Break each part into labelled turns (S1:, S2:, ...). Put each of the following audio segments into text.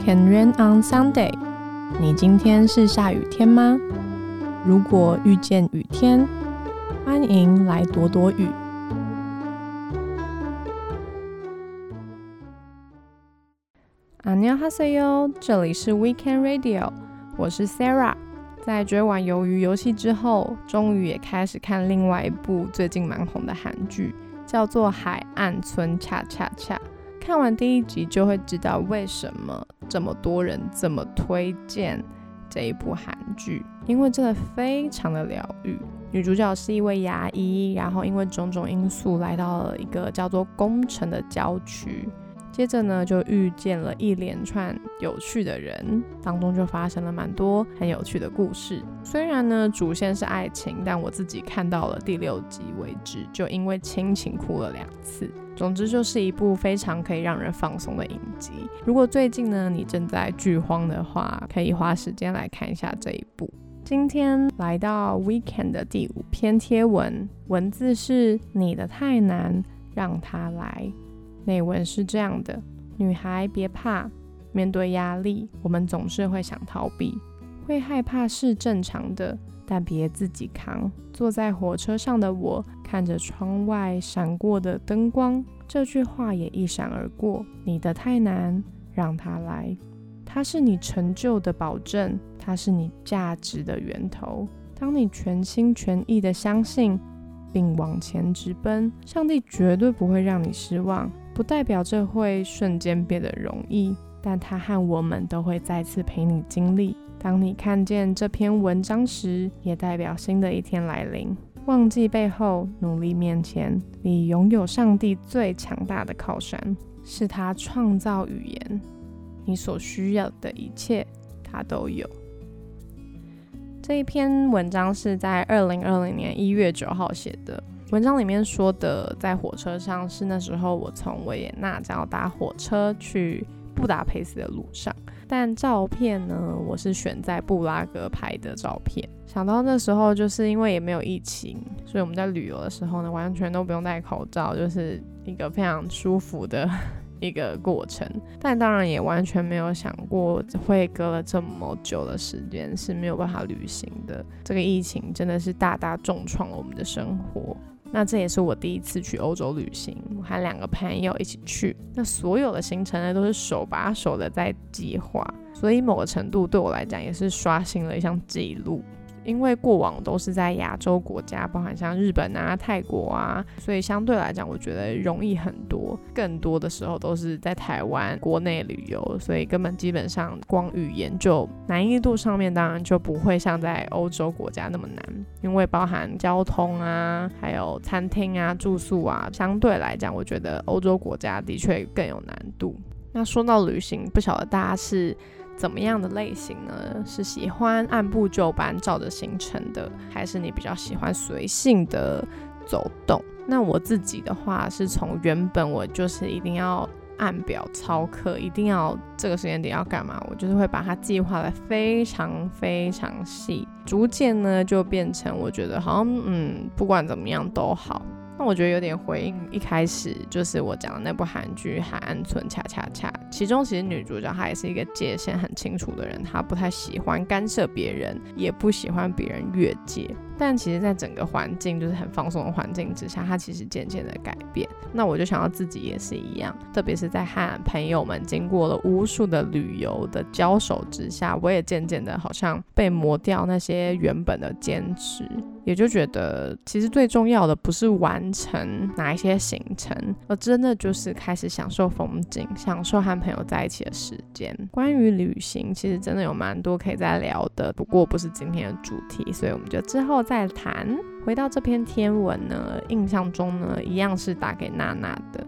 S1: Can rain on Sunday？你今天是下雨天吗？如果遇见雨天，欢迎来躲躲雨。阿妞哈塞哟，这里是 Weekend Radio，我是 Sarah。在追完《鱿鱼游戏》之后，终于也开始看另外一部最近蛮红的韩剧，叫做《海岸村恰恰恰》。看完第一集就会知道为什么这么多人这么推荐这一部韩剧，因为真的非常的疗愈。女主角是一位牙医，然后因为种种因素来到了一个叫做宫城的郊区，接着呢就遇见了一连串有趣的人，当中就发生了蛮多很有趣的故事。虽然呢主线是爱情，但我自己看到了第六集为止，就因为亲情哭了两次。总之就是一部非常可以让人放松的影集。如果最近呢你正在剧荒的话，可以花时间来看一下这一部。今天来到 Weekend 的第五篇贴文，文字是你的太难，让他来。内文是这样的：女孩别怕，面对压力，我们总是会想逃避，会害怕是正常的。但别自己扛。坐在火车上的我，看着窗外闪过的灯光，这句话也一闪而过。你的太难，让他来。他是你成就的保证，他是你价值的源头。当你全心全意的相信，并往前直奔，上帝绝对不会让你失望。不代表这会瞬间变得容易，但他和我们都会再次陪你经历。当你看见这篇文章时，也代表新的一天来临。忘记背后，努力面前，你拥有上帝最强大的靠山，是他创造语言。你所需要的一切，他都有。这一篇文章是在二零二零年一月九号写的。文章里面说的，在火车上是那时候我从维也纳将要搭火车去布达佩斯的路上。但照片呢，我是选在布拉格拍的照片。想到那时候，就是因为也没有疫情，所以我们在旅游的时候呢，完全都不用戴口罩，就是一个非常舒服的 一个过程。但当然也完全没有想过会隔了这么久的时间是没有办法旅行的。这个疫情真的是大大重创了我们的生活。那这也是我第一次去欧洲旅行，我和两个朋友一起去。那所有的行程呢，都是手把手的在计划，所以某个程度对我来讲也是刷新了一项记录。因为过往都是在亚洲国家，包含像日本啊、泰国啊，所以相对来讲，我觉得容易很多。更多的时候都是在台湾国内旅游，所以根本基本上光语言就难易度上面，当然就不会像在欧洲国家那么难。因为包含交通啊，还有餐厅啊、住宿啊，相对来讲，我觉得欧洲国家的确更有难度。那说到旅行，不晓得大家是。怎么样的类型呢？是喜欢按部就班照着行程的，还是你比较喜欢随性的走动？那我自己的话，是从原本我就是一定要按表操课，一定要这个时间点要干嘛，我就是会把它计划的非常非常细，逐渐呢就变成我觉得好像嗯，不管怎么样都好。那我觉得有点回应一开始就是我讲的那部韩剧《海岸村恰恰恰》，其中其实女主角她也是一个界限很清楚的人，她不太喜欢干涉别人，也不喜欢别人越界。但其实，在整个环境就是很放松的环境之下，她其实渐渐的改变。那我就想到自己也是一样，特别是在和朋友们经过了无数的旅游的交手之下，我也渐渐的好像被磨掉那些原本的坚持。也就觉得，其实最重要的不是完成哪一些行程，而真的就是开始享受风景，享受和朋友在一起的时间。关于旅行，其实真的有蛮多可以再聊的，不过不是今天的主题，所以我们就之后再谈。回到这篇天文呢，印象中呢，一样是打给娜娜的。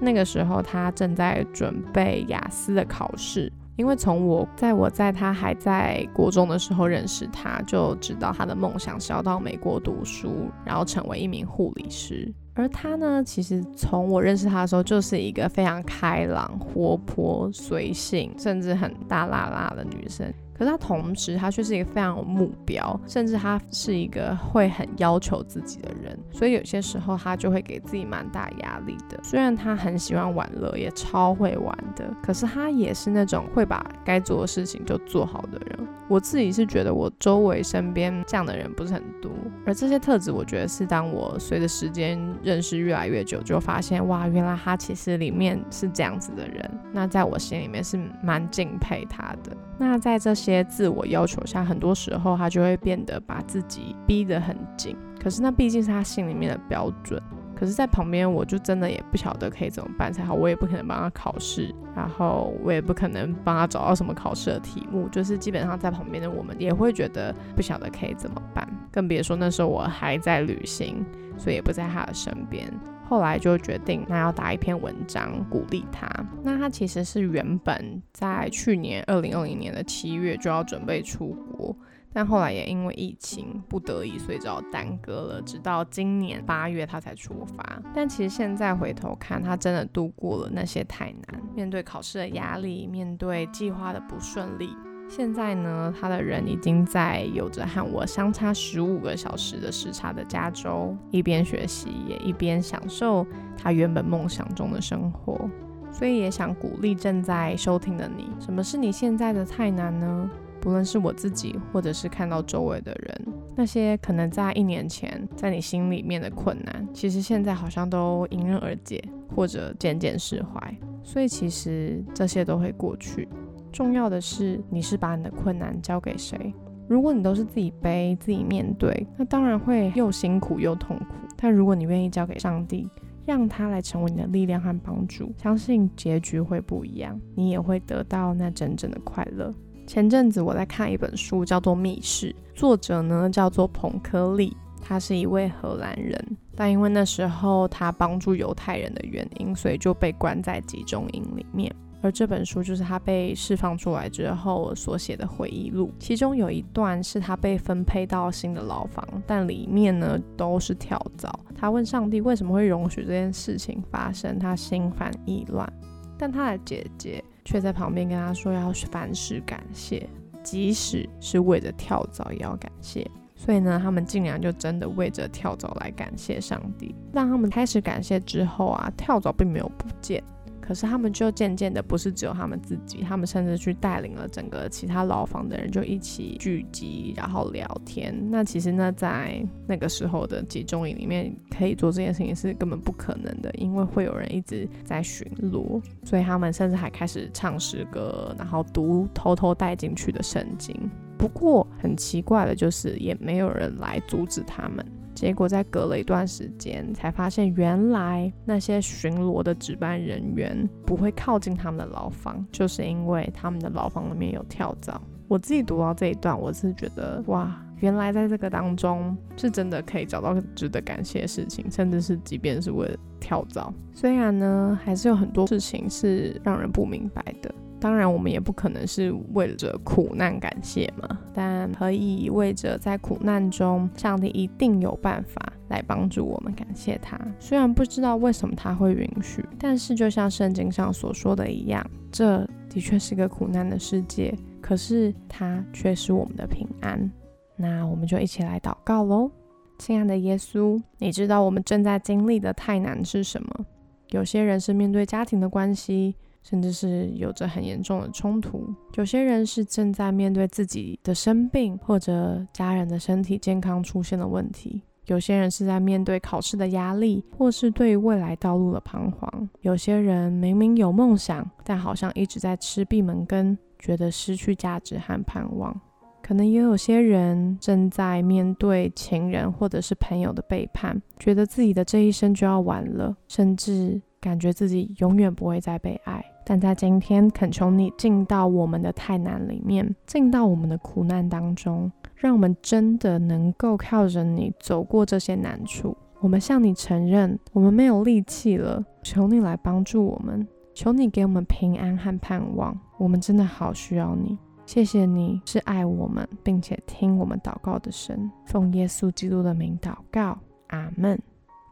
S1: 那个时候，她正在准备雅思的考试。因为从我在我在他还在国中的时候认识他，就知道他的梦想是要到美国读书，然后成为一名护理师。而他呢，其实从我认识他的时候，就是一个非常开朗、活泼、随性，甚至很大辣辣的女生。可是他同时他却是一个非常有目标，甚至他是一个会很要求自己的人，所以有些时候他就会给自己蛮大压力的。虽然他很喜欢玩乐，也超会玩的，可是他也是那种会把该做的事情就做好的人。我自己是觉得我周围身边这样的人不是很多，而这些特质，我觉得是当我随着时间认识越来越久，就发现哇，原来他其实里面是这样子的人。那在我心里面是蛮敬佩他的。那在这些自我要求下，很多时候他就会变得把自己逼得很紧。可是那毕竟是他心里面的标准。可是，在旁边我就真的也不晓得可以怎么办才好。我也不可能帮他考试，然后我也不可能帮他找到什么考试的题目。就是基本上在旁边的我们也会觉得不晓得可以怎么办，更别说那时候我还在旅行，所以也不在他的身边。后来就决定，那要打一篇文章鼓励他。那他其实是原本在去年二零二零年的七月就要准备出国。但后来也因为疫情不得已，所以只好耽搁了，直到今年八月他才出发。但其实现在回头看，他真的度过了那些太难，面对考试的压力，面对计划的不顺利。现在呢，他的人已经在有着和我相差十五个小时的时差的加州，一边学习也一边享受他原本梦想中的生活。所以也想鼓励正在收听的你，什么是你现在的太难呢？不论是我自己，或者是看到周围的人，那些可能在一年前在你心里面的困难，其实现在好像都迎刃而解，或者渐渐释怀。所以其实这些都会过去。重要的是，你是把你的困难交给谁？如果你都是自己背、自己面对，那当然会又辛苦又痛苦。但如果你愿意交给上帝，让他来成为你的力量和帮助，相信结局会不一样，你也会得到那真正的快乐。前阵子我在看一本书，叫做《密室》，作者呢叫做彭科利，他是一位荷兰人，但因为那时候他帮助犹太人的原因，所以就被关在集中营里面。而这本书就是他被释放出来之后所写的回忆录，其中有一段是他被分配到新的牢房，但里面呢都是跳蚤。他问上帝为什么会容许这件事情发生，他心烦意乱，但他的姐姐。却在旁边跟他说要凡事感谢，即使是为了跳蚤也要感谢。所以呢，他们竟然就真的为着跳蚤来感谢上帝。让他们开始感谢之后啊，跳蚤并没有不见。可是他们就渐渐的不是只有他们自己，他们甚至去带领了整个其他牢房的人，就一起聚集，然后聊天。那其实呢，在那个时候的集中营里面，可以做这件事情是根本不可能的，因为会有人一直在巡逻，所以他们甚至还开始唱诗歌，然后读偷偷带进去的圣经。不过很奇怪的就是，也没有人来阻止他们。结果在隔了一段时间，才发现原来那些巡逻的值班人员不会靠近他们的牢房，就是因为他们的牢房里面有跳蚤。我自己读到这一段，我是觉得哇，原来在这个当中是真的可以找到值得感谢的事情，甚至是即便是为了跳蚤。虽然呢，还是有很多事情是让人不明白的。当然，我们也不可能是为着苦难感谢嘛，但可以为着在苦难中，上帝一定有办法来帮助我们感谢他。虽然不知道为什么他会允许，但是就像圣经上所说的一样，这的确是个苦难的世界，可是它却是我们的平安。那我们就一起来祷告喽，亲爱的耶稣，你知道我们正在经历的太难是什么？有些人是面对家庭的关系。甚至是有着很严重的冲突。有些人是正在面对自己的生病，或者家人的身体健康出现了问题；有些人是在面对考试的压力，或是对未来道路的彷徨；有些人明明有梦想，但好像一直在吃闭门羹，觉得失去价值和盼望。可能也有些人正在面对情人或者是朋友的背叛，觉得自己的这一生就要完了，甚至。感觉自己永远不会再被爱，但在今天恳求你进到我们的太难里面，进到我们的苦难当中，让我们真的能够靠着你走过这些难处。我们向你承认，我们没有力气了，求你来帮助我们，求你给我们平安和盼望。我们真的好需要你，谢谢你是爱我们并且听我们祷告的神。奉耶稣基督的名祷告，阿门。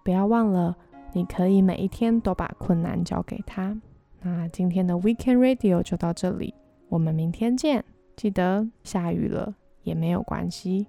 S1: 不要忘了。你可以每一天都把困难交给他。那今天的 Weekend Radio 就到这里，我们明天见，记得下雨了也没有关系。